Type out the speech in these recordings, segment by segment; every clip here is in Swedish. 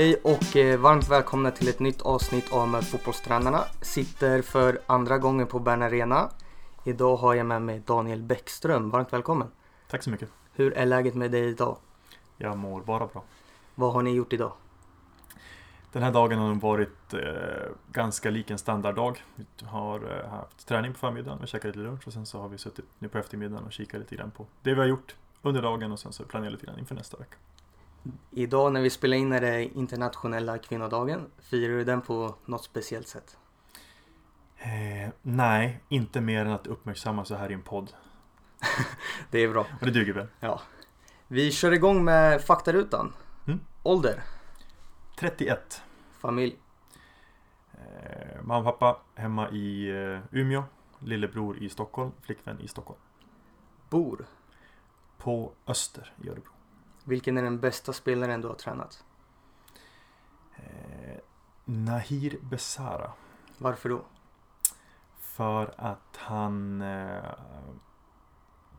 Hej och eh, varmt välkomna till ett nytt avsnitt av med fotbollstränarna. Sitter för andra gången på Bern Arena. Idag har jag med mig Daniel Bäckström. Varmt välkommen. Tack så mycket. Hur är läget med dig idag? Jag mår bara bra. Vad har ni gjort idag? Den här dagen har nog varit eh, ganska lik en standarddag. Vi har eh, haft träning på förmiddagen och käkat lite lunch och sen så har vi suttit nu på eftermiddagen och kikat lite grann på det vi har gjort under dagen och sen så planerat lite grann inför nästa vecka. Idag när vi spelar in är det internationella kvinnodagen. Firar du den på något speciellt sätt? Eh, nej, inte mer än att uppmärksamma så här i en podd. Det är bra. Och det duger väl? Ja. Vi kör igång med faktarutan. Mm. Ålder, 31. familj, Eh, mamma och pappa hemma i eh, Umeå. Lillebror i Stockholm. Flickvän i Stockholm. bor. På Öster i Örebro. Vilken är den bästa spelaren du har tränat? Eh, Nahir Besara. Varför då? För att han eh,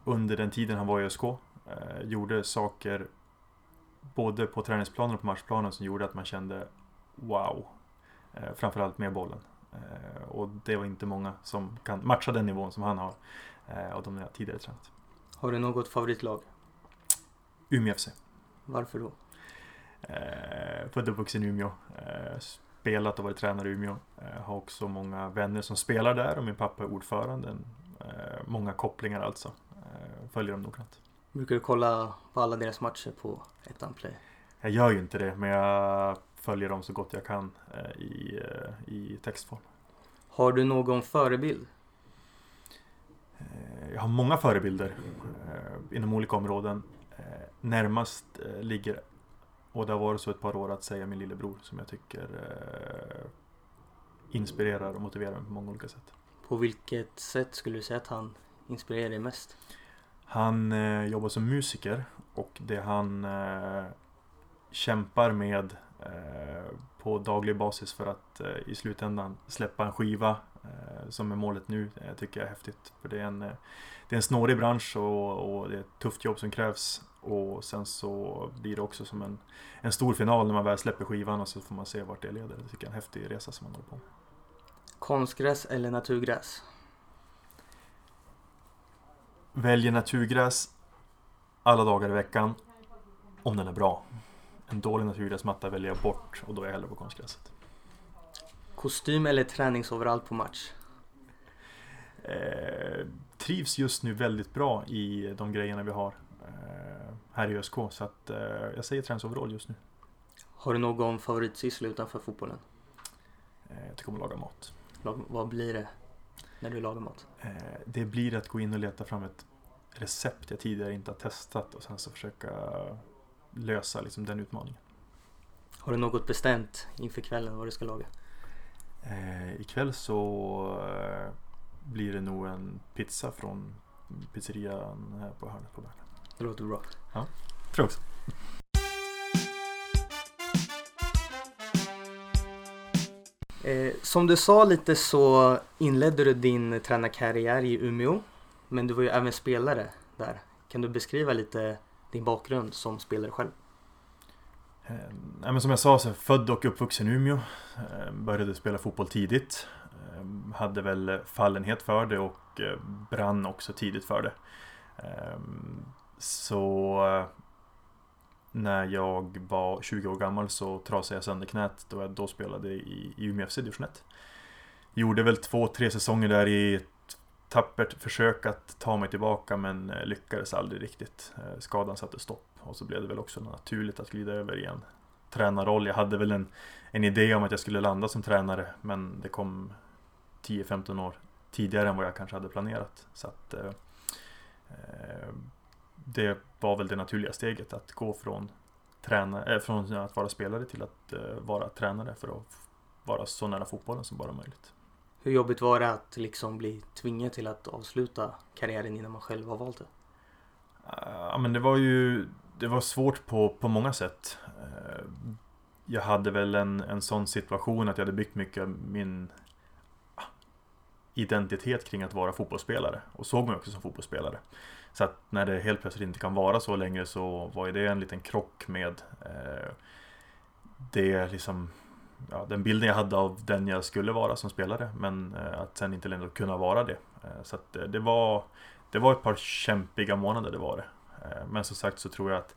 under den tiden han var i ÖSK eh, gjorde saker både på träningsplanen och på matchplanen som gjorde att man kände wow. Eh, framförallt med bollen. Eh, och det var inte många som kan matcha den nivån som han har eh, och de jag tidigare tränat. Har du något favoritlag? Umeå FC. Varför då? Eh, född och uppvuxen i Umeå. Eh, spelat och varit tränare i Umeå. Eh, har också många vänner som spelar där och min pappa är ordförande. Eh, många kopplingar alltså. Eh, följer dem noggrant. Brukar du kolla på alla deras matcher på ettan play? Jag gör ju inte det men jag följer dem så gott jag kan eh, i, eh, i textform. Har du någon förebild? Jag har många förebilder inom olika områden. Eh, närmast eh, ligger, och det har varit så ett par år, att säga min lillebror som jag tycker eh, inspirerar och motiverar mig på många olika sätt. På vilket sätt skulle du säga att han inspirerar dig mest? Han eh, jobbar som musiker och det han eh, kämpar med eh, på daglig basis för att i slutändan släppa en skiva som är målet nu eh, tycker jag är häftigt. För det är en, eh, det är en snårig bransch och, och det är ett tufft jobb som krävs. Och sen så blir det också som en, en stor final när man väl släpper skivan och så får man se vart det leder. Det tycker jag är en häftig resa som man håller på med. Konstgräs eller naturgräs? Väljer naturgräs alla dagar i veckan om den är bra. En dålig naturgräsmatta väljer jag bort och då är jag hellre på konstgräset. Kostym eller träningsoverall på match? Eh, trivs just nu väldigt bra i de grejerna vi har eh, här i ÖSK så att eh, jag säger träningsoverall just nu. Har du någon favoritsyssla utanför fotbollen? Eh, jag tycker om att laga mat. Lag- Vad blir det när du lagar mat? Eh, det blir att gå in och leta fram ett recept jag tidigare inte har testat och sen så försöka lösa liksom den utmaningen. Har du något bestämt inför kvällen vad du ska laga? Eh, ikväll så eh, blir det nog en pizza från pizzerian här på hörnet på Bern. Det låter bra. Tror jag också. Eh, som du sa lite så inledde du din tränarkarriär i Umeå. Men du var ju även spelare där. Kan du beskriva lite din bakgrund som spelare själv? Eh, men som jag sa så är jag född och uppvuxen i Umeå. Eh, började spela fotboll tidigt. Eh, hade väl fallenhet för det och eh, brann också tidigt för det. Eh, så eh, när jag var 20 år gammal så trasade jag sönder knät då jag då spelade i, i Umeå FC division 1. Gjorde väl två, tre säsonger där i ett tappert försök att ta mig tillbaka men eh, lyckades aldrig riktigt. Eh, skadan satte stopp och så blev det väl också naturligt att glida över i en tränarroll. Jag hade väl en, en idé om att jag skulle landa som tränare men det kom 10-15 år tidigare än vad jag kanske hade planerat. Så att eh, eh, det var väl det naturliga steget att gå från, träna, eh, från att vara spelare till att eh, vara tränare för att vara så nära fotbollen som bara möjligt. Hur jobbigt var det att liksom bli tvingad till att avsluta karriären innan man själv har valt det? Ja men det var ju det var svårt på, på många sätt eh, Jag hade väl en, en sån situation att jag hade byggt mycket av min ah, Identitet kring att vara fotbollsspelare och såg mig också som fotbollsspelare Så att när det helt plötsligt inte kan vara så längre så var ju det en liten krock med eh, det liksom ja, den bilden jag hade av den jag skulle vara som spelare men eh, att sen inte längre kunna vara det. Eh, så att det var Det var ett par kämpiga månader det var det. Men som sagt så tror jag att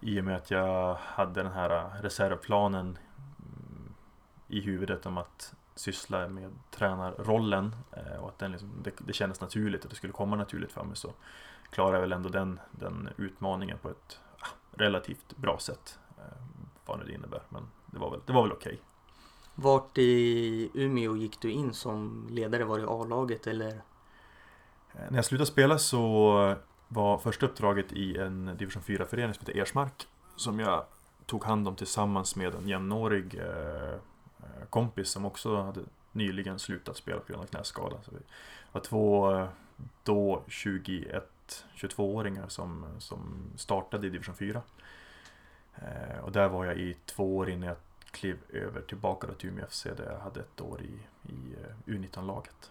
i och med att jag hade den här reservplanen mm, i huvudet om att syssla med tränarrollen och att den liksom, det, det kändes naturligt att det skulle komma naturligt för mig så klarar jag väl ändå den, den utmaningen på ett relativt bra sätt. Eh, vad nu det innebär, men det var väl, det var väl okej. Okay. Vart i Umeå gick du in som ledare? Var det A-laget eller? Eh, när jag slutade spela så var första uppdraget i en division 4-förening som heter Ersmark. Som jag tog hand om tillsammans med en jämnårig eh, eh, kompis som också hade nyligen slutat spela på grund av knäskada. Så vi var två eh, då 21 22-åringar som, som startade i division 4. Eh, och där var jag i två år innan jag klev över tillbaka till Umeå FC där jag hade ett år i, i eh, U19-laget.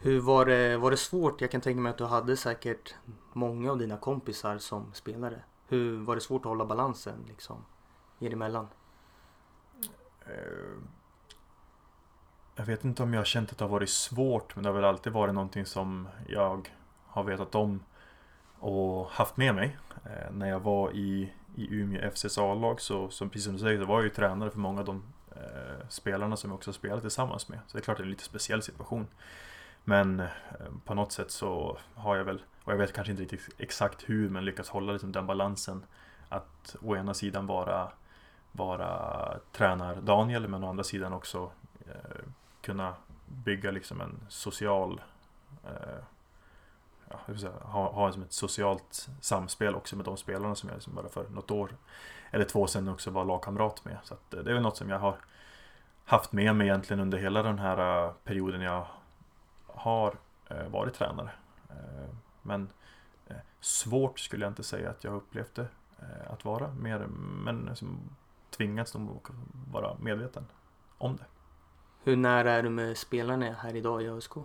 Hur var det, var det svårt? Jag kan tänka mig att du hade säkert många av dina kompisar som spelare. Hur var det svårt att hålla balansen liksom er emellan? Eh, jag vet inte om jag har känt att det har varit svårt men det har väl alltid varit någonting som jag har vetat om och haft med mig. Eh, när jag var i, i Umeå FCs A-lag så, som precis som du säger, så var jag ju tränare för många av de eh, spelarna som jag också spelat tillsammans med. Så det är klart att det är en lite speciell situation. Men eh, på något sätt så har jag väl, och jag vet kanske inte riktigt exakt hur, men lyckats hålla liksom den balansen. Att å ena sidan vara, vara tränar-Daniel, men å andra sidan också eh, kunna bygga liksom en social eh, ja, säga, ha, ha som ett socialt samspel också med de spelarna som jag liksom bara för något år eller två sedan också var lagkamrat med. Så att, eh, det är väl något som jag har haft med mig egentligen under hela den här eh, perioden jag har uh, varit tränare. Uh, men svårt skulle jag inte säga att jag upplevt det att vara, mer, men liksom, tvingats att vara medveten om det. Hur nära är du med spelarna här idag i ÖSK?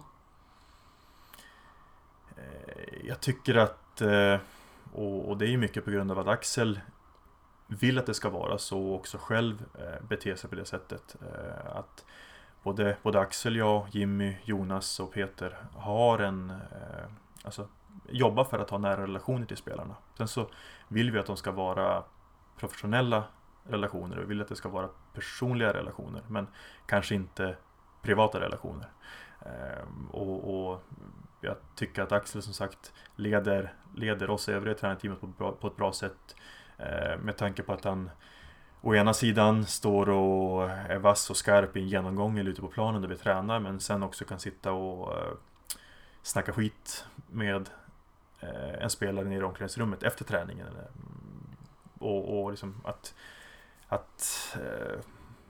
Eh, jag tycker att, eh, och det är ju mycket på grund av att Axel vill att det ska vara så och också själv eh, beter sig på det sättet. Att både, både Axel, jag, Jimmy, Jonas och Peter har en, eh, alltså jobbar för att ha nära relationer till spelarna. Sen så vill vi att de ska vara professionella relationer och vill att det ska vara personliga relationer men kanske inte privata relationer. Eh, och, och jag tycker att Axel som sagt leder, leder oss övriga tränarteamet på, på ett bra sätt. Eh, med tanke på att han å ena sidan står och är vass och skarp i en genomgång eller ute på planen där vi tränar men sen också kan sitta och eh, snacka skit med eh, en spelare nere i omklädningsrummet efter träningen. Mm, och, och liksom att, att eh,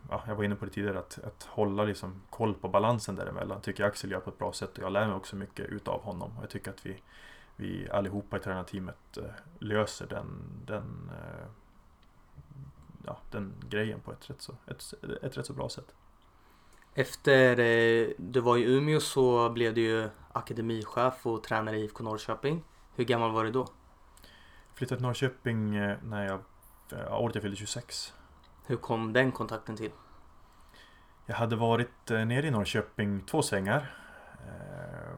ja, jag var inne på det tidigare, att, att hålla liksom koll på balansen däremellan tycker jag Axel gör på ett bra sätt och jag lär mig också mycket utav honom. Och jag tycker att vi, vi allihopa i tränarteamet löser den, den, ja, den grejen på ett rätt, så, ett, ett rätt så bra sätt. Efter eh, du var i Umeå så blev du ju akademichef och tränare i IFK Norrköping. Hur gammal var du då? Flyttade till Norrköping när jag, året jag fyllde 26. Hur kom den kontakten till? Jag hade varit eh, nere i Norrköping två svängar. Eh,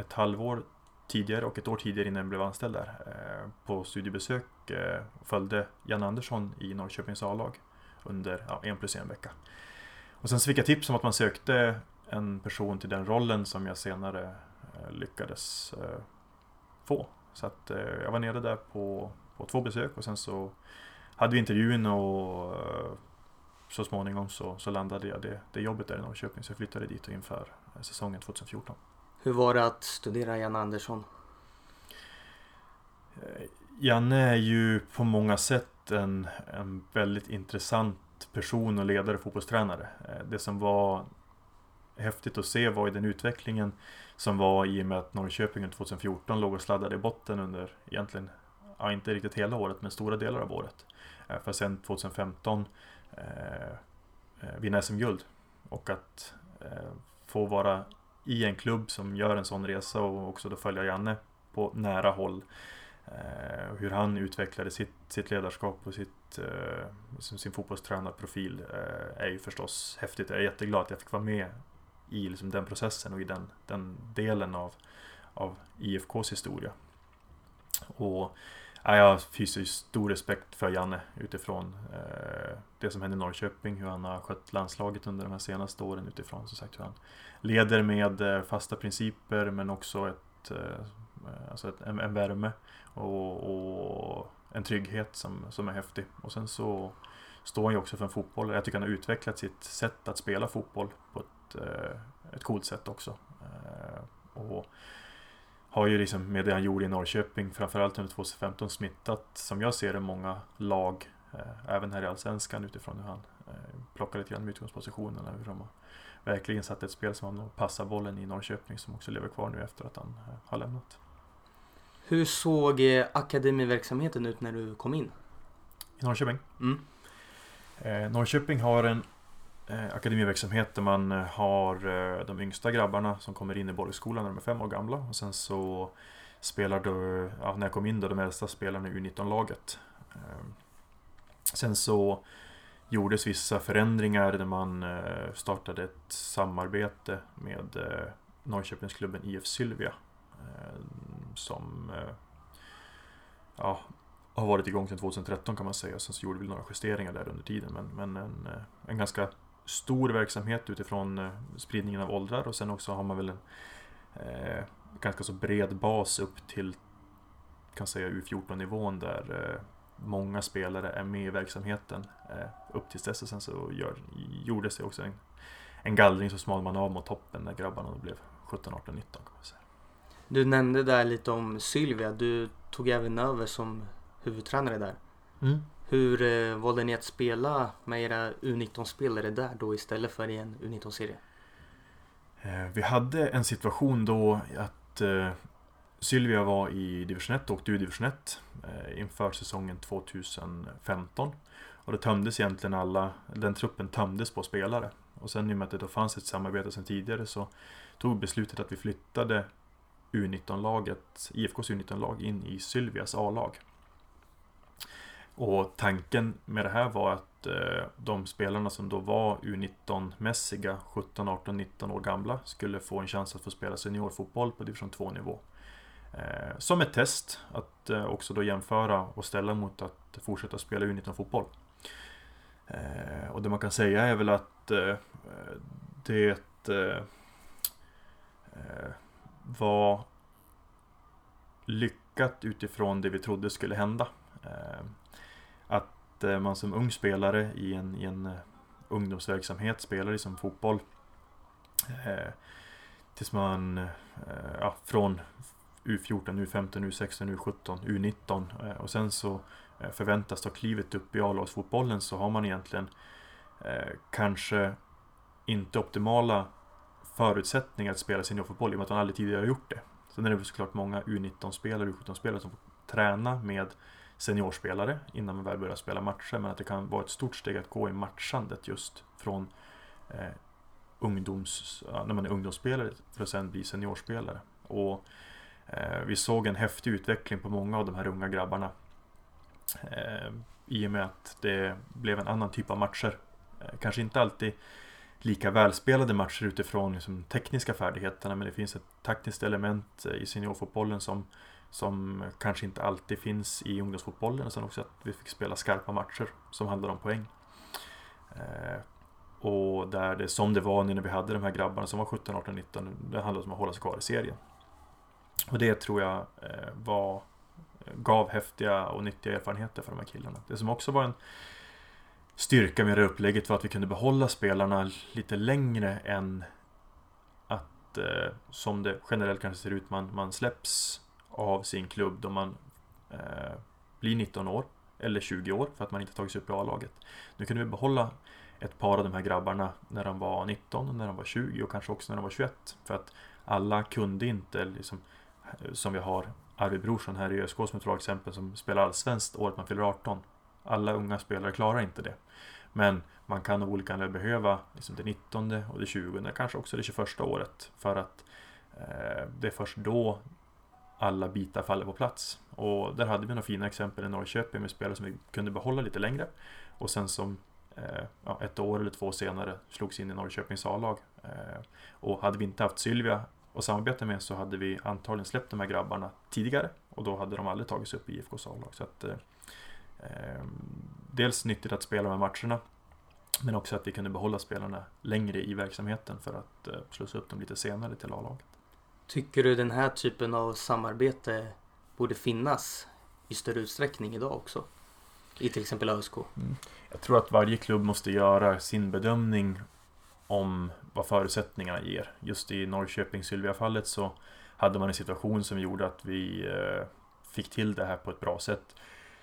ett halvår tidigare och ett år tidigare innan jag blev anställd där. Eh, på studiebesök eh, följde Jan Andersson i Norrköpings A-lag under ja, en plus en vecka. Och sen så fick jag tips om att man sökte en person till den rollen som jag senare eh, lyckades få. Så att jag var nere där på, på två besök och sen så hade vi intervjun och så småningom så, så landade jag det, det jobbet där i Norrköping så jag flyttade dit inför säsongen 2014. Hur var det att studera Jan Andersson? Eh, Janne är ju på många sätt en, en väldigt intressant person och ledare och fotbollstränare. Eh, det som var häftigt att se var ju den utvecklingen som var i och med att Norrköping 2014 låg och sladdade i botten under egentligen, ja inte riktigt hela året men stora delar av året. För för sen 2015 eh, vinna SM-guld. Och att få vara i en klubb som gör en sån resa och också då följa Janne på nära håll Eh, hur han utvecklade sitt, sitt ledarskap och sitt, eh, sin, sin fotbollstränarprofil eh, är ju förstås häftigt. Jag är jätteglad att jag fick vara med i liksom den processen och i den, den delen av, av IFKs historia. Och ja, jag hyser stor respekt för Janne utifrån eh, det som hände i Norrköping, hur han har skött landslaget under de här senaste åren utifrån som sagt hur han leder med eh, fasta principer men också ett, eh, alltså ett, en, en värme och, och, en trygghet som, som är häftig. Och sen så står han ju också för en fotboll. Jag tycker han har utvecklat sitt sätt att spela fotboll på ett, eh, ett coolt sätt också. Eh, och har ju liksom med det han gjorde i Norrköping, framförallt under 2015, smittat, som jag ser det, många lag. Eh, även här i Allsvenskan utifrån hur han plockar lite grann med utgångspositionerna. Hur de har verkligen satt ett spel som han passar bollen i Norrköping som också lever kvar nu efter att han har lämnat. Hur såg eh, akademiverksamheten ut när du kom in? I Norrköping? Mm. Eh, Norrköping har en eh, Eh, akademiverksamhet där man eh, har eh, de yngsta grabbarna som kommer in i Borgskolan när de är fem år gamla och sen så spelar då, ja, när jag kom in då, de äldsta spelarna i U19-laget. Ehm, sen så gjordes vissa förändringar där man startade ett samarbete med Norrköpingsklubben IF Sylvia ehm, som ja, har varit igång sedan 2013 kan man säga. Sen så gjorde vi några justeringar där under tiden. Men, men en, en ganska stor verksamhet utifrån eh, spridningen av åldrar och sen också har man väl en eh, ganska så bred bas upp till kan säga U14-nivån där eh, många spelare är med i verksamheten eh, upp till dess. Och sen så gör, gjordes det också en, en gallring så smal man av mot toppen när grabbarna blev 17, 18, 19 kan man säga. Du nämnde där lite om Sylvia. Du tog även över som huvudtränare där. Mm. Hur eh, valde ni att spela med era U19-spelare där då istället för i en U19-serie? Eh, vi hade en situation då att eh, Sylvia var i division 1 och åkte ur division 1 eh, inför säsongen 2015. Och det tömdes egentligen alla, den truppen tömdes på spelare. Och sen i och med att det då fanns ett samarbete sedan tidigare så tog beslutet att vi flyttade U19-laget, IFKs U19-lag in i Sylvias A-lag. Och tanken med det här var att eh, de spelarna som då var U19-mässiga, 17, 18, 19 år gamla, skulle få en chans att få spela seniorfotboll på division 2-nivå. Eh, som ett test att eh, också då jämföra och ställa mot att fortsätta spela U19-fotboll. Och det man kan säga är väl att det var lyckat utifrån det vi trodde skulle hända. Att eh, man som ung spelare i en, i en eh, ungdomsverksamhet spelar liksom fotboll eh, tills man ja, från U14, U15, U16, U17, U19 och sen så förväntas ta klivet upp i A-lagsfotbollen så har man egentligen kanske inte optimala förutsättningar att spela seniorfotboll i och med att man aldrig tidigare har gjort det. Sen är det såklart många U19-spelare, U17-spelare som får träna med seniorspelare innan man väl börjar spela matcher. Men att det kan vara ett stort steg att gå i matchandet just från eh, ungdoms, när man är ungdomsspelare för att sen bli seniorspelare. Och eh, vi såg en häftig utveckling på många av de här unga grabbarna. Eh, I och med att det blev en annan typ av matcher. Eh, kanske inte alltid lika välspelade matcher utifrån liksom, tekniska färdigheterna men det finns ett taktiskt element eh, i seniorfotbollen som, som kanske inte alltid finns i ungdomsfotbollen och sen också att vi fick spela skarpa matcher som handlar om poäng. Eh, och där det som det var när vi hade de här grabbarna som var 17, 18, 19 det handlade om att hålla sig kvar i serien. Och det tror jag eh, var eh, gav häftiga och nyttiga erfarenheter för de här killarna. Det som också var en styrka med det upplägget var att vi kunde behålla spelarna lite längre än att eh, som det generellt kanske ser ut, man, man släpps av sin klubb då man eh, blir 19 år eller 20 år för att man inte tagit sig upp i A-laget. Nu kunde vi behålla ett par av de här grabbarna när de var 19 och när de var 20 och kanske också när de var 21. För att alla kunde inte, liksom, eh, som vi har Arvid Brorsson här i ÖSK som ett bra exempel som spelar allsvenskt året man fyller 18. Alla unga spelare klarar inte det. Men man kan av olika anledningar behöva liksom det 19 och det 20, kanske också det 21 året. För att eh, det är först då alla bitar faller på plats. Och där hade vi några fina exempel i Norrköping med spelare som vi kunde behålla lite längre. Och sen som eh, ja, ett år eller två senare slogs in i Norrköpings A-lag. Eh, och hade vi inte haft Sylvia att samarbeta med så hade vi antagligen släppt de här grabbarna tidigare. Och då hade de aldrig tagits upp i IFKs A-lag. Så att, eh, eh, dels nyttigt att spela de här matcherna. Men också att vi kunde behålla spelarna längre i verksamheten för att eh, slussa upp dem lite senare till A-laget. Tycker du den här typen av samarbete borde finnas i större utsträckning idag också? I till exempel ÖSK? Mm. Jag tror att varje klubb måste göra sin bedömning om vad förutsättningarna ger. Just i Norrköping-Sylvia-fallet så hade man en situation som gjorde att vi eh, fick till det här på ett bra sätt.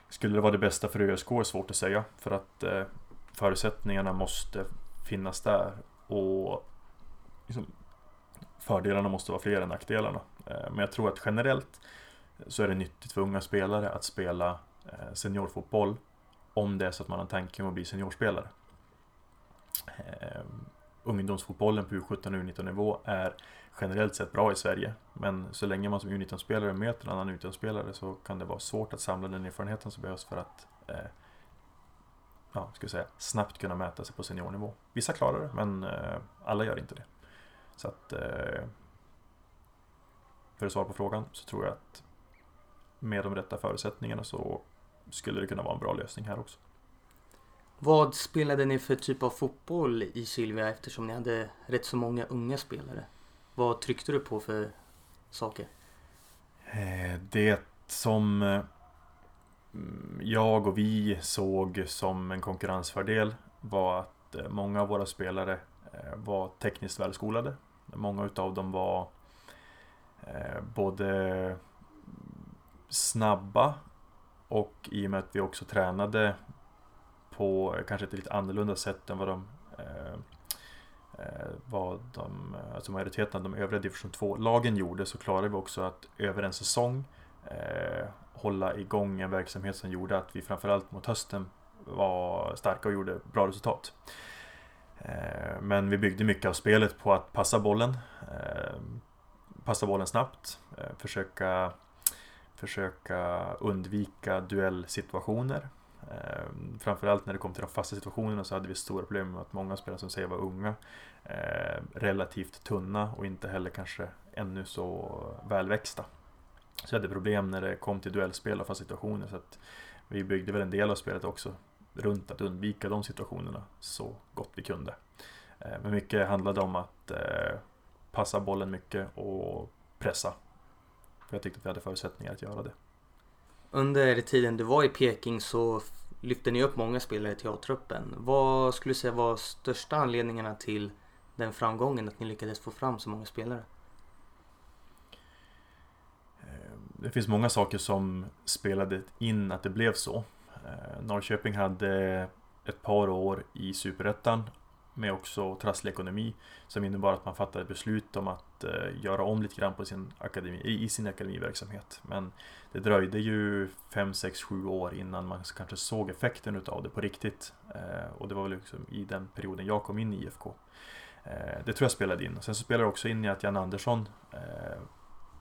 Skulle det vara det bästa för ÖSK är svårt att säga för att eh, förutsättningarna måste finnas där och liksom, fördelarna måste vara fler än nackdelarna. Eh, men jag tror att generellt så är det nyttigt för unga spelare att spela eh, seniorfotboll om det är så att man har tanken att bli seniorspelare. Eh, ungdomsfotbollen på U17 och U19 nivå är generellt sett bra i Sverige. Men så länge man som U19-spelare möter en annan U19-spelare så kan det vara svårt att samla den erfarenheten som behövs för att ja, ska säga, snabbt kunna mäta sig på seniornivå. Vissa klarar det, men eh, alla gör inte det. Så att eh, för att svara på frågan så tror jag att med de rätta förutsättningarna så skulle det kunna vara en bra lösning här också. Vad spelade ni för typ av fotboll i Sylvia eftersom ni hade rätt så många unga spelare? Vad tryckte du på för saker? Eh, det som Mm, jag och vi såg som en konkurrensfördel var att eh, många av våra spelare eh, Eh, var tekniskt välskolade. Många utav dem var eh, både snabba och i och med att vi också tränade på eh, kanske ett lite annorlunda sätt än vad de vad de, alltså majoriteten av de övriga division 2-lagen gjorde så klarade vi också att över en säsong hålla igång en verksamhet som gjorde att vi framförallt mot hösten var starka och gjorde bra resultat. Eh, men vi byggde mycket av spelet på att passa bollen. Eh, passa bollen snabbt. Eh, försöka, försöka undvika duellsituationer. Framförallt när det kom till de fasta situationerna så hade vi stora problem med att många spelare som säger var unga relativt tunna och inte heller kanske ännu så välväxta. Så jag hade problem när det kom till duellspel och fasta situationer. Så att vi byggde väl en del av spelet också runt att undvika de situationerna så gott vi kunde. Eh, men mycket handlade om att eh, passa bollen mycket och pressa. För jag tyckte att vi hade förutsättningar att göra det. Under tiden du var i Peking så lyfte ni upp många spelare till A-truppen. Vad skulle du säga var största anledningarna till den framgången, att ni lyckades få fram så många spelare? det finns många saker som spelade in att det blev så. Eh, Norrköping hade ett par år i Superettan med också trasslig ekonomi som innebar att man fattade beslut om att eh, göra om lite grann på sin akademi, i sin akademiverksamhet. Men det dröjde ju 5, 6, 7 år innan man kanske såg effekten utav det på riktigt. Eh, och det var väl liksom i den perioden jag kom in i IFK. Det tror jag spelade in. Sen så spelade det också in i att Jan Andersson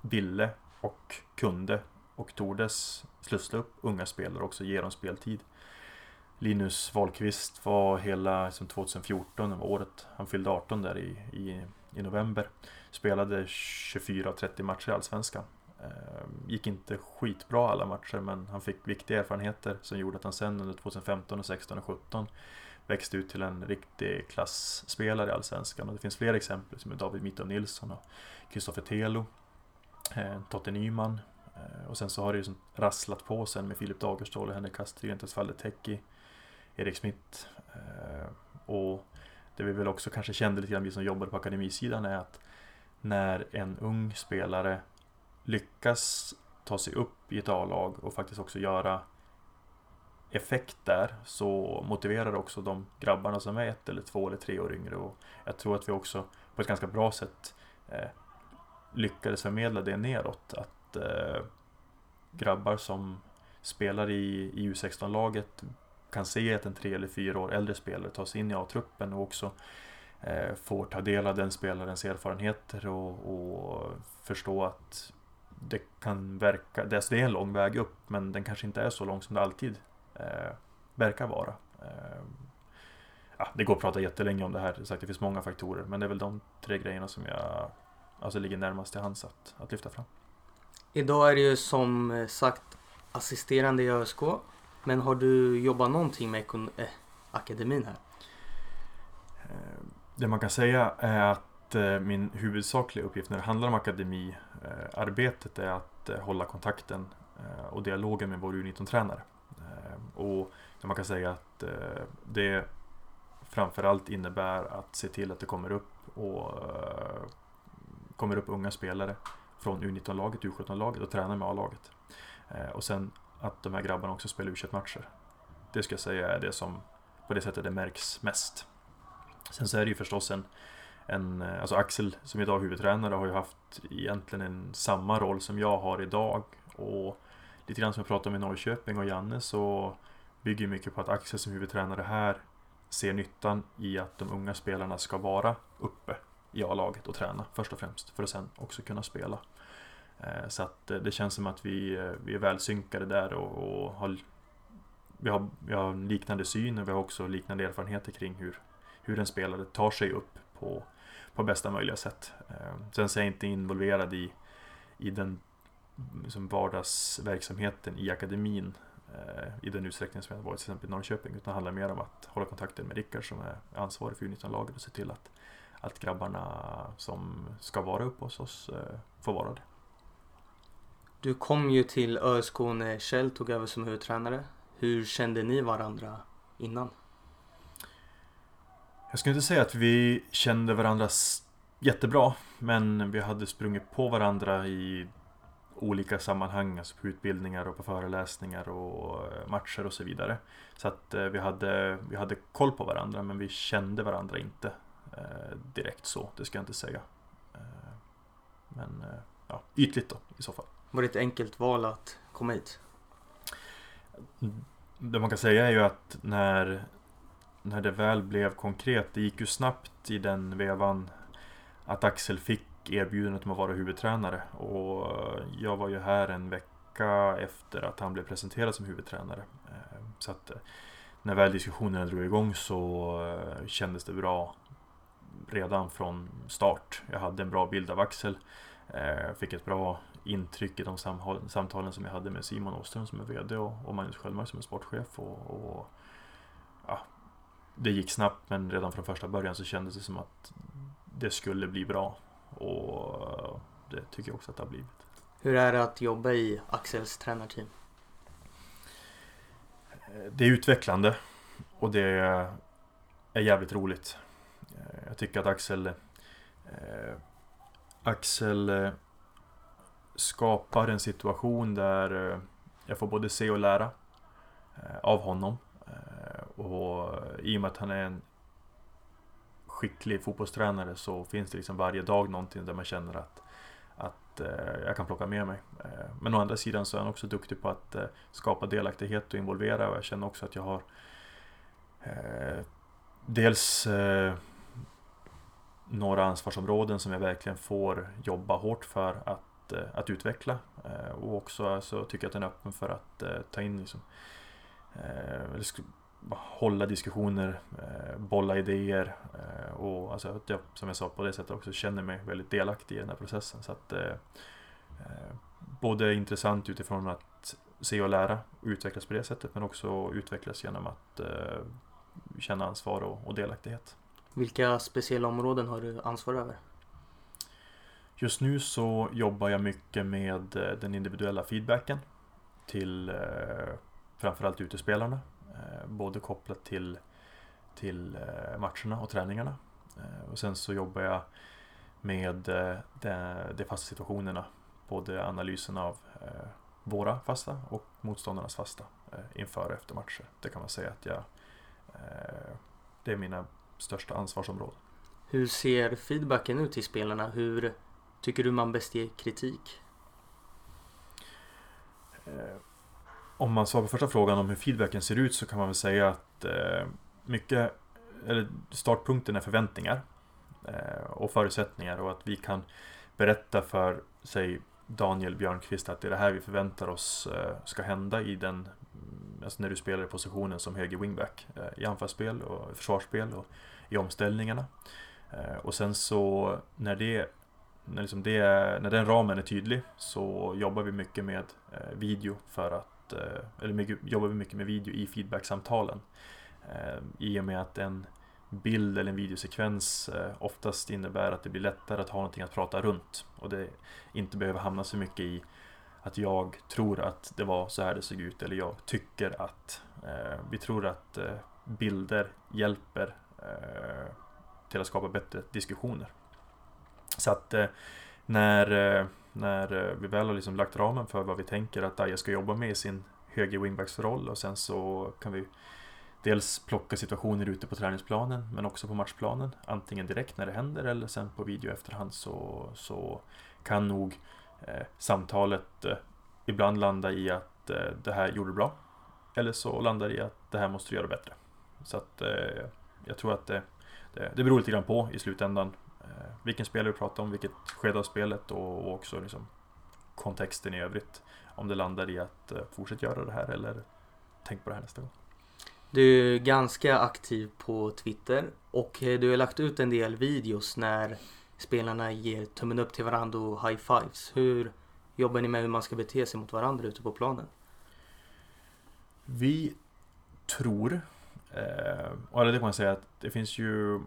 ville och kunde och tordes slussla upp unga spelare och också ge dem speltid. Linus Wahlqvist var hela liksom 2014, var året han fyllde 18 där i, i, i november. Spelade 24 av 30 matcher i Allsvenskan. Ehm, gick inte skitbra alla matcher men han fick viktiga erfarenheter som gjorde att han sen under 2015, 16 och 17 växte ut till en riktig klassspelare i Allsvenskan. Och det finns fler exempel som David Mitov Nilsson och Kristoffer Telo eh, Totte Nyman. Eh, och sen så har det ju rasslat på sen med Filip Dagerstål och Henrik Kastrién, Teki, Erik Smith. Eh, och det vi väl också kanske kände lite grann, vi som jobbade på akademisidan, är att när en ung spelare lyckas ta sig upp i ett A-lag och faktiskt också göra effekt där så motiverar det också de grabbarna som är ett eller två eller tre år yngre och jag tror att vi också på ett ganska bra sätt eh, lyckades förmedla det neråt. Att eh, grabbar som spelar i, i U16-laget kan se att en tre eller fyra år äldre spelare tar sig in i A-truppen och också eh, får ta del av den spelarens erfarenheter och, och förstå att det kan verka, alltså det är en lång väg upp men den kanske inte är så lång som det alltid eh, verkar vara. Eh, ja, det går att prata jättelänge om det här, sagt, det finns många faktorer men det är väl de tre grejerna som jag alltså ligger närmast till hands att, att lyfta fram. Idag är det ju som eh, sagt assisterande i ÖSK men har du jobbat någonting med äh, akademin här? Eh, det man kan säga är att min huvudsakliga uppgift när det handlar om akademiarbetet är att hålla kontakten och dialogen med vår U19-tränare. Och man kan säga att det framförallt innebär att se till att det kommer upp och kommer upp unga spelare från U19-laget, U17-laget och tränar med A-laget. Eh, och sen att de här grabbarna också spelar U21-matcher. Det ska jag säga är det som på det sättet det märks mest. Sen så är det ju förstås en, en eh, alltså Axel som idag är huvudtränare har ju haft egentligen en samma roll som jag har idag. Och lite grann som jag pratade om i Norrköping och Janne så bygger mycket på att Axel som huvudtränare här ser nyttan i att de unga spelarna ska vara uppe i A-laget och träna först och främst för att sen också kunna spela. Eh, så att eh, det känns som att vi, eh, vi är väl synkade där och, och har, vi, har, vi har liknande syn och vi har också liknande erfarenheter kring hur, hur en spelare tar sig upp på, på bästa möjliga sätt. Sen så är jag inte involverad i, i den liksom vardagsverksamheten i akademin i den utsträckning som jag varit till exempel i Norrköping. Utan det handlar mer om att hålla kontakten med Rickard som är ansvarig för U19-laget och se till att, att grabbarna som ska vara uppe hos oss får vara det. Du kom ju till ÖSK när Kjell tog över som huvudtränare. Hur kände ni varandra innan? Jag skulle inte säga att vi kände varandra jättebra. Men vi hade sprungit på varandra i olika sammanhang, alltså på utbildningar och på föreläsningar och eh, matcher och så vidare. Så att eh, vi hade, vi hade koll på varandra men vi kände varandra inte eh, direkt så, det ska jag inte säga. Men ja, ytligt då i så fall. Var det ett enkelt val att komma hit? Det man kan säga är ju att när, när det väl blev konkret, det gick ju snabbt i den vevan att Axel fick erbjudandet om att vara huvudtränare. Och jag var ju här en vecka efter att han blev presenterad som huvudtränare. Eh, så att eh, när väl diskussionerna drog igång så eh, kändes det bra redan från start. Jag hade en bra bild av Axel. Fick ett bra intryck i de samtalen som jag hade med Simon Åström som är VD och, Magnus Sköldmark som är sportchef. Och, och, ja, det gick snabbt men redan från första början så kändes det som att det skulle bli bra. Och det tycker jag också att det har blivit. Hur är det att jobba i Axels tränarteam? Det är utvecklande och det är jävligt roligt. Eh, jag tycker att Axel eh, Axel eh, skapar en situation där eh, jag får både se och lära eh, av honom. Eh, och eh, i och med att han är en skicklig fotbollstränare så finns det liksom varje dag någonting där man känner att, att jag kan plocka med mig. Men å andra sidan så är han också duktig på att skapa delaktighet och involvera och jag känner också att jag har dels några ansvarsområden som jag verkligen får jobba hårt för att eh, att, utveckla. Eh, och också så tycker jag att den är öppen för att eh, ta in liksom, eller hålla diskussioner, bolla idéer och alltså att jag, som jag sa på det sättet också känner mig väldigt delaktig i den här processen. Så att både intressant utifrån att se och lära och utvecklas på det sättet men också utvecklas genom att känna ansvar och delaktighet. Vilka speciella områden har du ansvar över? Just nu så jobbar jag mycket med eh, den individuella feedbacken till eh, framförallt utespelarna. Eh, både kopplat till, till matcherna och träningarna. Och sen så jobbar jag med de, de fasta situationerna. Både analysen av våra fasta och motståndarnas fasta inför och efter matcher. Det kan man säga att jag Det är mina största ansvarsområden. Hur ser feedbacken ut till spelarna? Hur tycker du man bäst ger kritik? Eh, om man svarar på första frågan om hur feedbacken ser ut så kan man väl säga att eh, mycket, eller startpunkten är förväntningar eh, och förutsättningar och att vi kan berätta för, säg Daniel Björnqvist att det är det här vi förväntar oss ska hända i den Alltså när du spelar i positionen som höger wingback i anfallsspel och försvarsspel och i omställningarna. Eh, och sen så när det när, liksom det, när den ramen är tydlig så jobbar vi mycket med eh, video för att eh, eller mycket, jobbar vi mycket med video i feedbacksamtalen. I och med att en bild eller en videosekvens oftast innebär att det blir lättare att ha någonting att prata runt. Och det inte behöver hamna så mycket i att jag tror att det var så här det såg ut eller jag tycker att. Eh, vi tror att eh, bilder hjälper Eh, till att skapa bättre diskussioner. Så att eh, när, eh, när vi väl har liksom lagt ramen för vad vi tänker att Daja ska jobba med i sin höger wingbacks roll och sen så kan vi dels plocka situationer ute på träningsplanen men också på matchplanen. Antingen direkt när det händer eller sen på video efterhand så, så kan nog eh, samtalet eh, ibland landa i att eh, det här gjorde du bra. Eller så landar det i att det här måste du göra bättre. Så att eh, jag tror att det, det, det beror lite grann på i slutändan eh, vilken spelare du pratar om, vilket skede av spelet och, och också liksom kontexten i övrigt. Om det landar i att eh, fortsätta göra det här eller tänk på det här nästa gång. Du är ganska aktiv på Twitter och eh, du har lagt ut en del videos när spelarna ger tummen upp till varandra och high fives. Hur jobbar ni med hur man ska bete sig mot varandra ute på planen? Vi tror, eh, och det kan man säga att det finns ju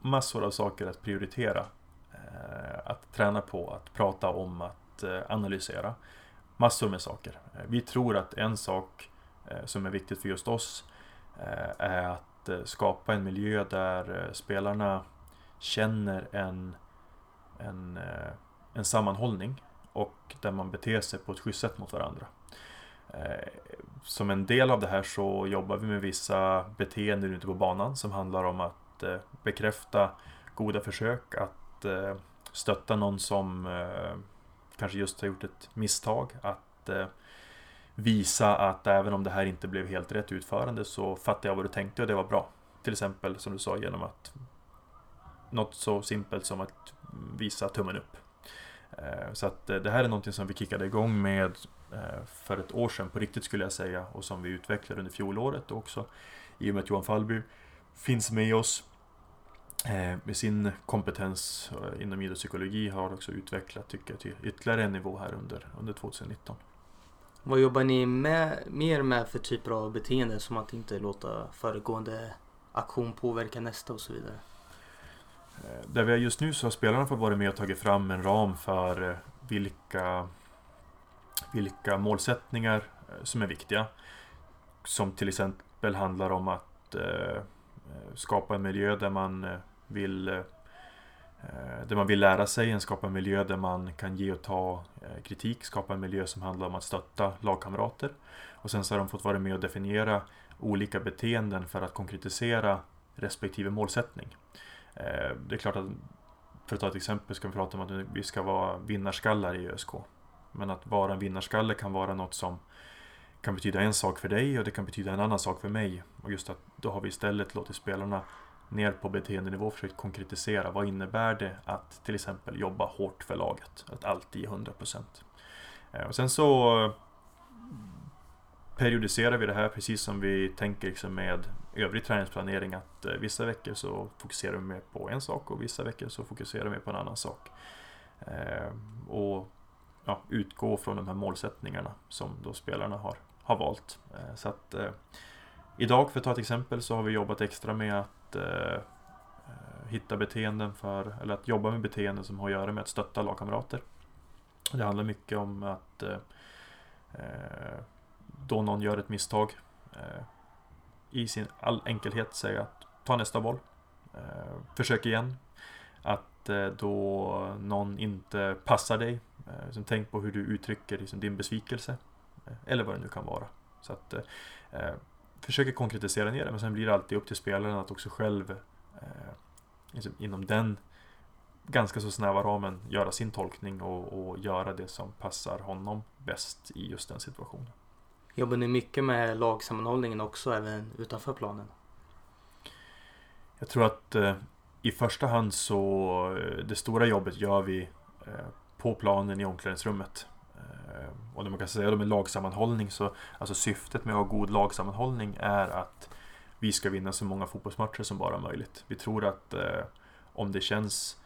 massor av saker att prioritera. Eh, att träna på, att prata om, att eh, analysera. Massor med saker. Eh, vi tror att en sak eh, som är viktigt för just oss Eh, är att eh, skapa en miljö där eh, spelarna känner en, en, eh, en sammanhållning och där man beter sig på ett schysst sätt mot varandra. Eh, som en del av det här så jobbar vi med vissa beteenden ute på banan som handlar om att eh, bekräfta goda försök, att eh, stötta någon som eh, kanske just har gjort ett misstag, att visa att även om det här inte blev helt rätt utförande så fattar jag vad du tänkte och det var bra. Till exempel som du sa genom att något så simpelt som att visa tummen upp. Så att det här är någonting som vi kickade igång med för ett år sedan på riktigt skulle jag säga och som vi utvecklade under fjolåret också. I och med att Johan Fallby finns med oss med sin kompetens inom idrottspsykologi har också utvecklat tycker jag till ytterligare en nivå här under, under 2019. Vad jobbar ni med, mer med för typer av beteende som att inte låta föregående aktion påverka nästa och så vidare? Eh, där vi är just nu så har spelarna fått vara med och tagit fram en ram för eh, vilka, vilka målsättningar eh, som är viktiga. Som till exempel handlar om att eh, eh, skapa en miljö där man vill där man vill lära sig, en skapa en miljö där man kan ge och ta kritik, skapa en miljö som handlar om att stötta lagkamrater. Och sen så har de fått vara med och definiera olika beteenden för att konkretisera respektive målsättning. Det är klart att, för att ta ett exempel, ska vi prata om att vi ska vara vinnarskallar i ÖSK. Men att vara en vinnarskalle kan vara något som kan betyda en sak för dig och det kan betyda en annan sak för mig. Och just att då har vi istället låtit spelarna ner på beteendenivå försökt konkretisera vad innebär det att till exempel jobba hårt för laget? Att alltid ge 100%. Eh, och sen så periodiserar vi det här precis som vi tänker liksom med övrig träningsplanering att eh, vissa veckor så fokuserar vi mer på en sak och vissa veckor så fokuserar vi på en annan sak. Eh, och ja, utgå från de här målsättningarna som då spelarna har, har valt. Eh, så att eh, Idag, för att ta ett exempel, så har vi jobbat extra med att eh, eh, hitta beteenden för, eller att jobba med beteenden som har att göra med att stötta lagkamrater. Det handlar mycket om att eh, eh då någon gör ett misstag eh, i sin all enkelhet säga att ta nästa boll. Eh, försök igen. Att eh, då någon inte passar dig. Eh, tänk på hur du uttrycker liksom, din besvikelse. eller vad det nu kan vara. Så att försöker konkretisera ner det men sen blir det alltid upp till spelaren att också själv eh, liksom inom den ganska så snäva ramen göra sin tolkning och, och, göra det som passar honom bäst i just den situationen. Jobbar ni mycket med lagsammanhållningen också även utanför planen? Jag tror att eh, i första hand så eh, det stora jobbet gör vi eh, på planen i omklädningsrummet. Eh, och när man kan säga det med lagsammanhållning så Alltså syftet med att ha god lagsammanhållning är att Vi ska vinna så många fotbollsmatcher som bara möjligt. Vi tror att eh, om det känns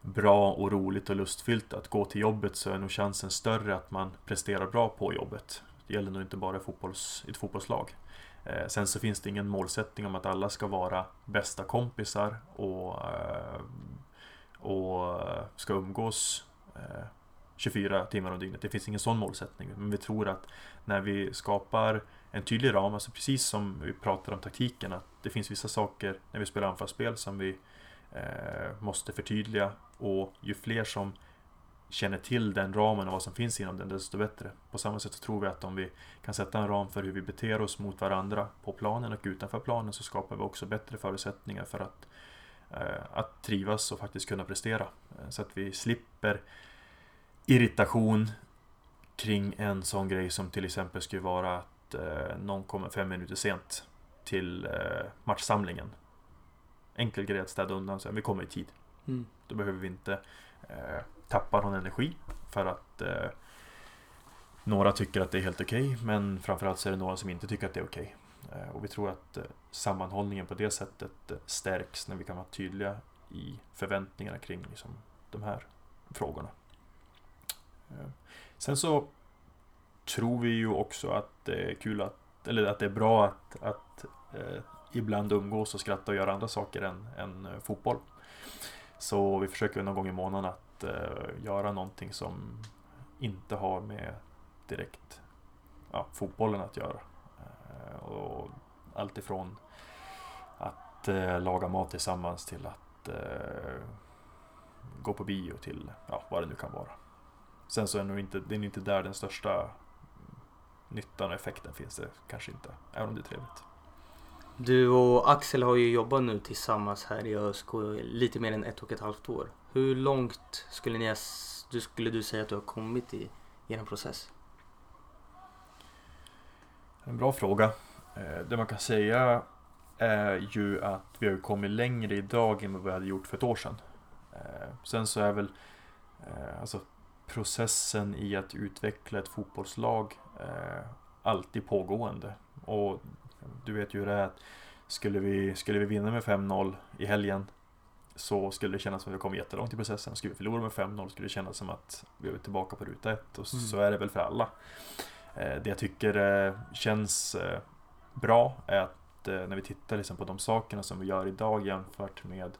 bra och roligt och lustfyllt att gå till jobbet så är nog chansen större att man presterar bra på jobbet. Det gäller nog inte bara fotbolls, ett fotbollslag. Eh, sen så finns det ingen målsättning om att alla ska vara bästa kompisar och, eh, och eh, ska umgås Eh, 24 timmar om dygnet. Det finns ingen sån målsättning. Men vi tror att när vi skapar en tydlig ram, alltså precis som vi pratar om taktiken, att det finns vissa saker när vi spelar anfallsspel som vi eh, måste förtydliga och ju fler som känner till den ramen och vad som finns inom den, desto bättre. På samma sätt så tror vi att om vi kan sätta en ram för hur vi beter oss mot varandra på planen och utanför planen så skapar vi också bättre förutsättningar för att, eh, att trivas och faktiskt kunna prestera. Eh, så att vi slipper irritation kring en sån grej som till exempel skulle vara att eh, någon kommer fem minuter sent till eh, matchsamlingen. Enkel grej att städa undan, så vi kommer i tid. Mm. Då behöver vi inte eh, tappa någon energi för att eh, några tycker att det är helt okej, okay, men framförallt så är det några som inte tycker att det är okej. Okay. Eh, och vi tror att eh, sammanhållningen på det sättet eh, stärks när vi kan vara tydliga i förväntningarna kring liksom, de här frågorna. Sen så tror vi ju också att det är kul att, eller att det är bra att, att eh, ibland umgås och skratta och göra andra saker än, än fotboll. Så vi försöker någon gång i månaden att eh, göra någonting som inte har med direkt ja, fotbollen att göra. Eh, och allt ifrån att eh, laga mat tillsammans till att eh, gå på bio till ja, vad det nu kan vara. Sen så är det nog inte, det är inte där den största nyttan och effekten finns det kanske inte. Även om det är trevligt. Du och Axel har ju jobbat nu tillsammans här i ÖSK lite mer än ett och ett halvt år. Hur långt skulle, ni, skulle du säga att du har kommit i, i er process? En bra fråga. Eh, det man kan säga är ju att vi har kommit längre idag än vad vi hade gjort för ett år sedan. Eh, sen så är väl eh, alltså processen i att utveckla ett fotbollslag alltid pågående. Och du vet ju hur det är. Skulle vi, skulle vi vinna med 5-0 i helgen så skulle det kännas som att vi kom jättelångt i processen. Skulle vi förlora med 5-0 skulle det kännas som att vi är tillbaka på ruta ett. Och mm. så är det väl för alla. Eh, det jag tycker eh, känns eh, bra är att när vi tittar liksom på de sakerna som vi gör idag jämfört med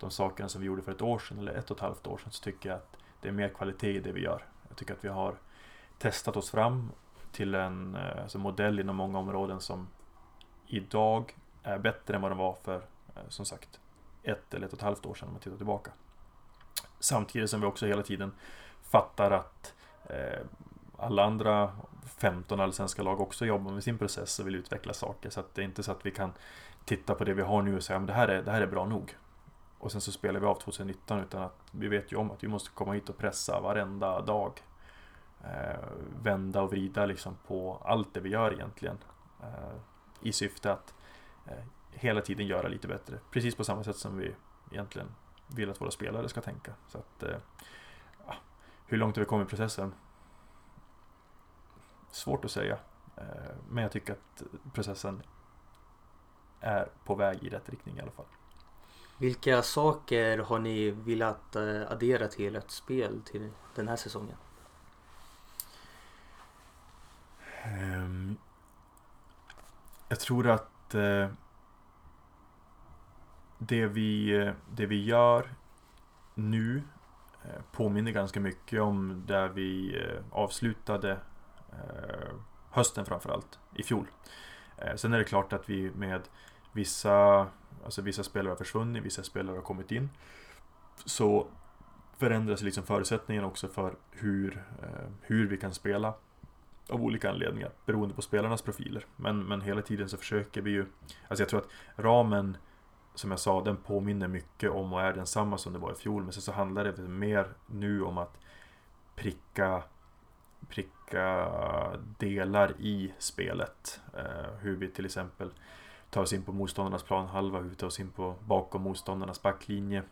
de sakerna som vi gjorde för ett år sedan eller ett och ett halvt år sedan så tycker jag att det är mer kvalitet i det vi gör. Jag tycker att vi har testat oss fram till en alltså modell inom många områden som idag är bättre än vad den var för, som sagt, ett eller ett och ett halvt år sedan om man tittar tillbaka. Samtidigt som vi också hela tiden fattar att eh, alla andra 15 allsvenska lag också jobbar med sin process och vill utveckla saker. Så att det är inte så att vi kan titta på det vi har nu och säga att det här är, det här är bra nog. Och sen så spelar vi av 2019 utan att vi vet ju om att vi måste komma hit och pressa varenda dag. Eh, vända och vrida liksom på allt det vi gör egentligen. Eh, I syfte att eh, hela tiden göra lite bättre. Precis på samma sätt som vi egentligen vill att våra spelare ska tänka. Så att, eh, hur långt har vi kommit i processen? Svårt att säga. Eh, men jag tycker att processen är på väg i rätt riktning i alla fall. Vilka saker har ni velat eh, addera till ett spel till den här säsongen? Um, jag tror att uh, det, vi, det vi gör nu påminner ganska mycket om där vi avslutade Eh, hösten framförallt i fjol. Eh, sen är det klart att vi med vissa Alltså vissa spelare har försvunnit, vissa spelare har kommit in. Så förändras liksom förutsättningarna också för hur, eh, hur vi kan spela. Av olika anledningar, beroende på spelarnas profiler. Men, men hela tiden så försöker vi ju... Alltså jag tror att ramen, som jag sa, den påminner mycket om och är densamma som det var i fjol. Men sen så handlar det mer nu om att pricka pricka delar i spelet. Eh, hur vi till exempel tar oss in på motståndarnas planhalva, hur vi tar oss in på bakom motståndarnas backlinje.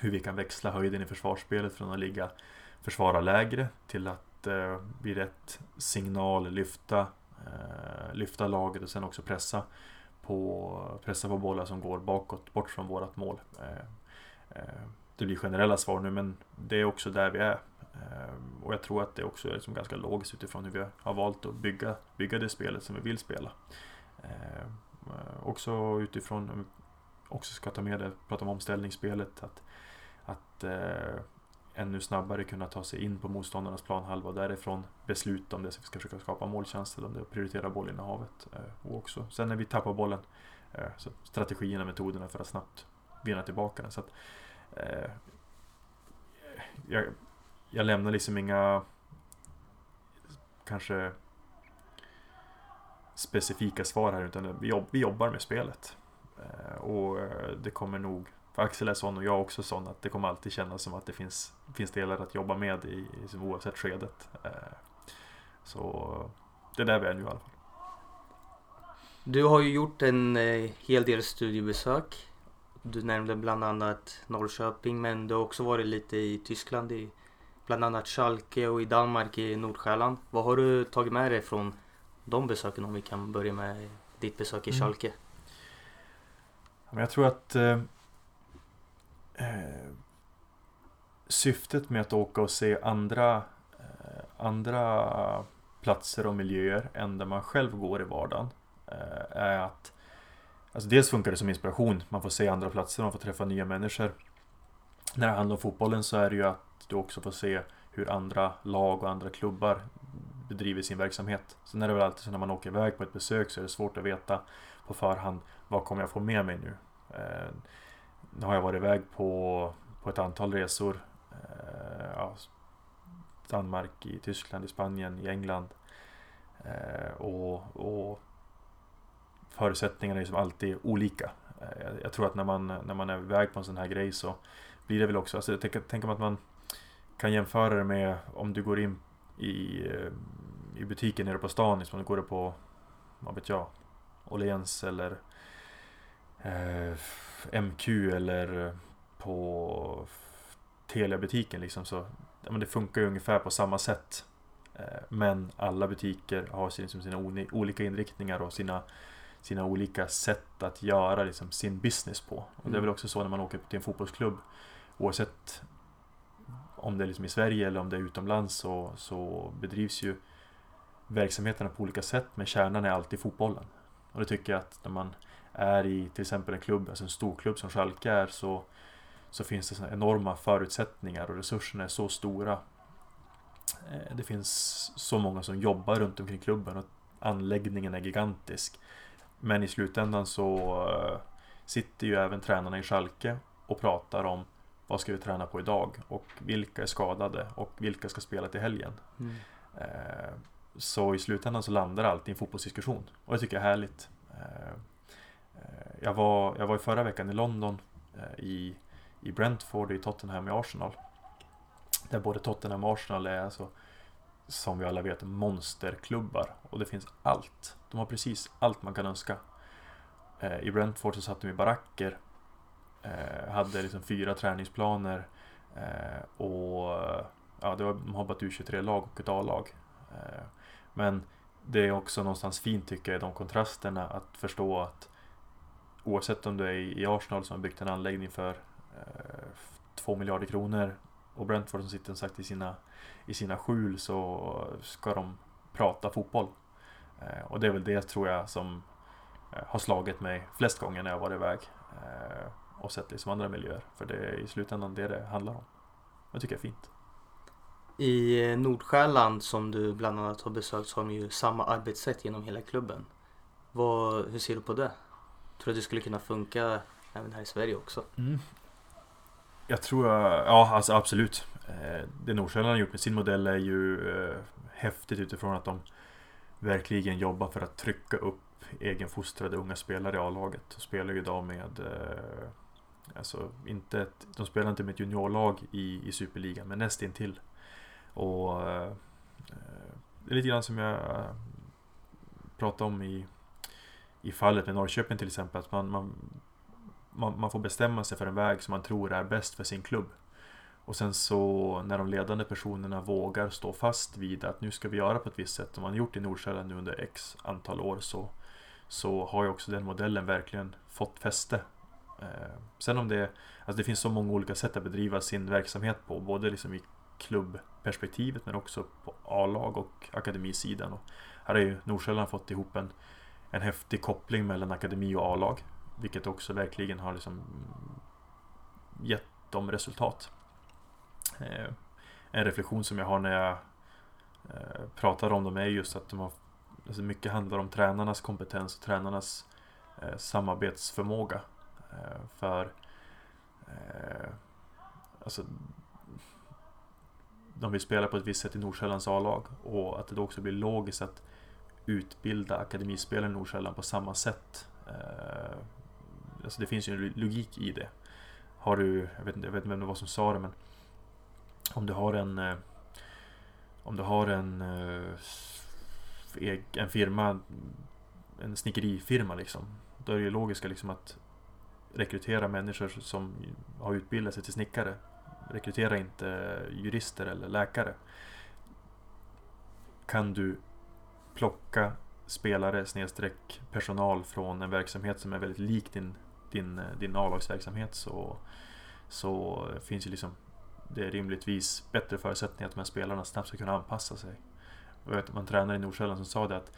Hur vi kan växla höjden i försvarsspelet från att ligga försvara lägre till att eh, vid rätt signal lyfta, eh, lyfta laget och sen också pressa på, pressa på bollar som går bakåt, bort från vårat mål. Eh, eh, det blir generella svar nu men det är också där vi är. Ehm, och jag tror att det också är liksom ganska logiskt utifrån hur vi har valt att bygga, bygga det spelet som vi vill spela. Ehm, eh, också utifrån, också ska ta med det, prata om omställningsspelet, att, att eh, ännu snabbare kunna ta sig in på motståndarnas planhalva och därifrån besluta om det ska försöka skapa måltjänst eller om det är att prioritera bollinnehavet. Eh, och också. Sen när vi tappar bollen, eh, så strategierna, metoderna för att snabbt vinna tillbaka den. Så att, eh, jag, jag lämnar liksom inga kanske specifika svar här utan vi, jobb, vi jobbar med spelet. Eh, och eh, det kommer nog, för Axel är sån och jag är också sån, att det kommer alltid kännas som att det finns, finns delar att jobba med i, i oavsett skedet. Eh, så det är där vi är nu i alla fall. Du har ju gjort en hel del studiebesök. Du nämnde bland annat Norrköping men du har också varit lite i Tyskland i bland annat Schalke och i Danmark i Nordsjälland. Vad har du tagit med dig från de besöken om vi kan börja med ditt besök i mm. Schalke? Jag tror att eh, eh, syftet med att åka och se andra, eh, andra platser och miljöer än där man själv går i vardagen eh, är att Alltså dels funkar det som inspiration, man får se andra platser, man får träffa nya människor. När det handlar om fotbollen så är det ju att du också får se hur andra lag och andra klubbar bedriver sin verksamhet. Sen är det väl alltid så när man åker iväg på ett besök så är det svårt att veta på förhand vad kommer jag få med mig nu. Eh, nu har jag varit iväg på, på ett antal resor. Eh, ja, Danmark, i Tyskland, i Spanien, i England. Eh, och, och förutsättningarna är som alltid olika. Eh, jag, jag, tror att när man, när man är iväg på en sån här grej så blir det väl också, alltså jag tänk om att man kan jämföra det med om du går in i, eh, i butiken nere på stan, liksom, du går på, vad vet jag, Åhléns eller eh, MQ eller på Telia-butiken liksom så ja, men det funkar ju ungefär på samma sätt. Eh, men alla butiker har sin, liksom, sina olika inriktningar och sina, sina olika sätt att göra liksom, sin business på. Och det är väl mm. också så när man åker till en fotbollsklubb. Oavsett om det är liksom i Sverige eller om det är utomlands så, så bedrivs ju verksamheterna på olika sätt men kärnan är alltid fotbollen. Och det tycker jag att när man är i till exempel en klubb, alltså en storklubb som Schalke är så, så finns det enorma förutsättningar och resurserna är så stora. Eh, det finns så många som jobbar runt omkring klubben och anläggningen är gigantisk. Men i slutändan så eh, sitter ju även tränarna i Schalke och pratar om vad ska vi träna på idag? Och vilka är skadade? Och vilka ska spela till helgen? Mm. Eh, så i slutändan så landar alltid i en fotbollsdiskussion. Och det tycker jag är härligt. Eh, eh, jag, var, jag var i förra veckan i London i, i Brentford, i Tottenham, i Arsenal. Där både Tottenham och Arsenal är alltså, som vi alla vet, monsterklubbar. Och det finns allt. De har precis allt man kan önska. I Brentford så satt de i baracker Eh, hade liksom fyra träningsplaner eh, och ja, det var, de har bara U23-lag och ett A-lag. Eh, men det är också någonstans fint tycker jag, de kontrasterna att förstå att oavsett om du är i Arsenal som har byggt en anläggning för eh, 2 miljarder kronor och Brentford som sitter sagt i sina, i sina skjul så ska de prata fotboll. Eh, och det är väl det tror jag som eh, har slagit mig flest gånger när jag varit iväg. Eh, och sett liksom andra miljöer. För det är i slutändan det det handlar om. Det tycker jag är fint. I eh, Nordsjälland som du bland annat har besökt så har de ju samma arbetssätt genom hela klubben. Vad, hur ser du på det? Tror du att det skulle kunna funka även här i Sverige också? Mm. Jag tror, ja alltså absolut. Eh, det Nordsjälland har gjort med sin modell är ju eh, häftigt utifrån att de verkligen jobbar för att trycka upp egenfostrade unga spelare i A-laget. De spelar ju idag med Alltså inte ett, de spelar inte med ett juniorlag i, i Superligan, men nästintill. Och eh, det är lite grann som jag eh, pratade om i, i fallet med Norrköping till exempel. Att man, man, man, man, får bestämma sig för en väg som man tror är bäst för sin klubb. Och sen så när de ledande personerna vågar stå fast vid att nu ska vi göra på ett visst sätt som man gjort i Nordsjälland nu under x antal år så, så har ju också den modellen verkligen fått fäste. Eh, sen om det, alltså det finns så många olika sätt att bedriva sin verksamhet på, både liksom i klubbperspektivet men också på A-lag och akademisidan. Och här har ju Nordsjälland fått ihop en, en häftig koppling mellan akademi och A-lag. Vilket också verkligen har liksom gett dem resultat. Eh, en reflektion som jag har när jag eh, pratar om dem är just att de har, alltså mycket handlar om tränarnas kompetens och tränarnas samarbetsförmåga. Eh, för eh, alltså, de vill spela på ett visst sätt i Nordsjällands A-lag och att det då också blir logiskt att utbilda akademispelare i Nordsjälland på samma sätt. Eh, alltså det finns ju en logik i det. Har du, jag vet inte, jag vet inte vem det var som sa det men om du har en om du har en en firma en snickerifirma liksom då är det ju logiska liksom att rekrytera människor som har utbildat sig till snickare rekrytera inte jurister eller läkare kan du plocka spelare snedstreck personal från en verksamhet som är väldigt lik din, din, din A-lagsverksamhet så, så finns ju liksom det är rimligtvis bättre förutsättningar att de här spelarna snabbt ska kunna anpassa sig. Jag vet man tränare i Nordsjälland som sa det att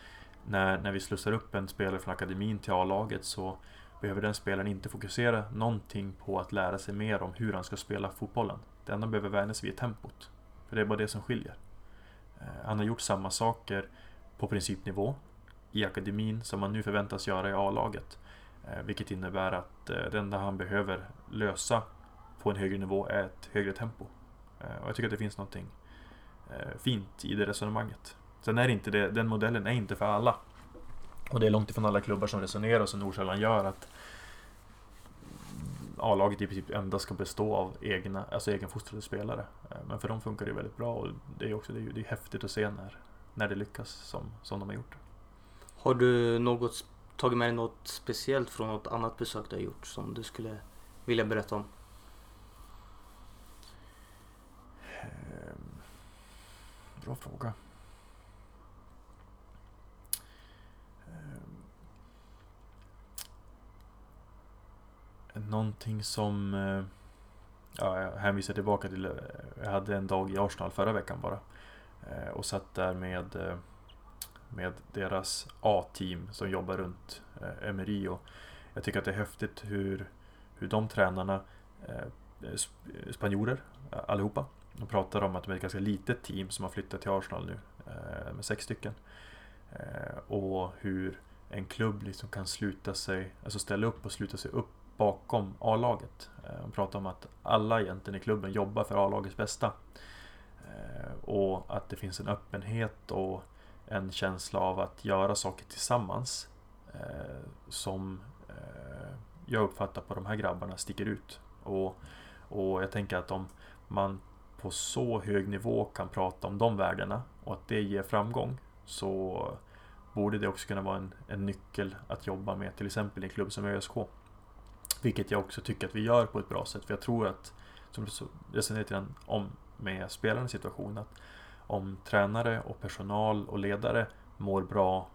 när, när vi slussar upp en spelare från akademin till A-laget så behöver den spelaren inte fokusera någonting på att lära sig mer om hur han ska spela fotbollen. Det enda han behöver vänja sig vid är tempot. För det är bara det som skiljer. Eh, han har gjort samma saker på principnivå i akademin som han nu förväntas göra i A-laget. Eh, vilket innebär att eh, det enda han behöver lösa på en högre nivå är ett högre tempo. Och jag tycker att det finns någonting fint i det resonemanget. Sen är det inte det, den modellen är inte för alla. Och det är långt ifrån alla klubbar som resonerar som Nordsjälland gör att A-laget i princip endast ska bestå av egna, alltså egenfostrade spelare. Eh, men för dem funkar det väldigt bra och det är också det är, det är häftigt att se när, när det lyckas som, som de har gjort. Har du något, tagit med dig något speciellt från något annat besök du har gjort som du skulle vilja berätta om? Bra fråga. Någonting som... Eh, ja, jag hänvisar tillbaka till... Eh, jag hade en dag i Arsenal förra veckan bara. Eh, och satt där med, med deras A-team som jobbar runt Emery. Och jag tycker att det är häftigt hur, hur de tränarna, spanjorer allihopa, de pratar om att de är ett ganska litet team som har flyttat till Arsenal nu. Med sex stycken. Och hur en klubb liksom kan sluta sig, alltså ställa upp och sluta sig upp bakom A-laget. Eh, de pratar om att alla egentligen i klubben jobbar för A-lagets bästa. Eh, och att det finns en öppenhet och en känsla av att göra saker tillsammans. Eh, som jag uppfattar på de här grabbarna sticker ut. Och, och jag tänker att om man på så hög nivå kan prata om de värdena och att det ger framgång så borde det också kunna vara en, en nyckel att jobba med till exempel i en klubb som ÖSK. Vilket jag också tycker att vi gör på ett bra sätt för jag tror att, som du resonerade om med spelarens situation, att om tränare och personal och ledare mår bra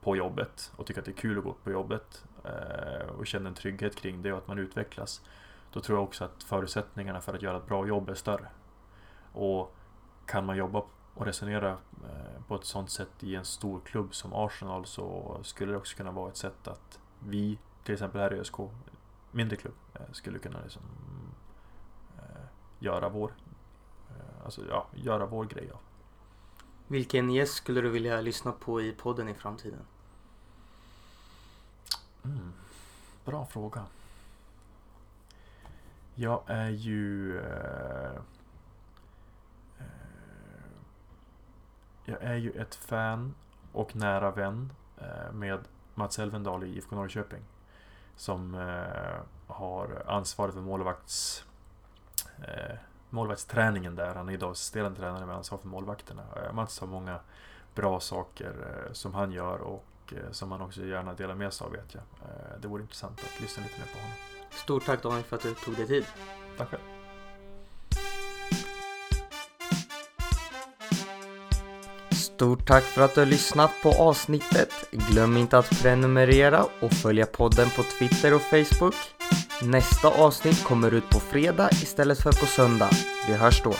på jobbet och tycker att det är kul att gå på jobbet eh, och känner en trygghet kring det och att man utvecklas. Då tror jag också att förutsättningarna för att göra ett bra jobb är större. Och kan man jobba och resonera eh, på ett sånt sätt i en stor klubb som Arsenal så skulle det också kunna vara ett sätt att vi, till exempel här i ÖSK, mindre klubb, eh, skulle kunna liksom eh, göra vår alltså, ja, göra vår grej av. Vilken gäst skulle du vilja lyssna på i podden i framtiden? Mm, bra fråga. Jag är ju eh, Jag är ju ett fan och nära vän eh, med Mats Elvendal i IFK Norrköping. Som eh, har ansvaret för målvakts, eh, målvaktsträningen där. Han är idag assisterande tränare med ansvar för målvakterna. Mats har många bra saker som han gör och som han också gärna delar med sig av vet jag. Det vore intressant att lyssna lite mer på honom. Stort tack Daniel för att du tog dig tid. Tack själv. Stort tack för att du har lyssnat på avsnittet. Glöm inte att prenumerera och följa podden på Twitter och Facebook. Nästa avsnitt kommer ut på fredag istället för på söndag. Vi hörs då.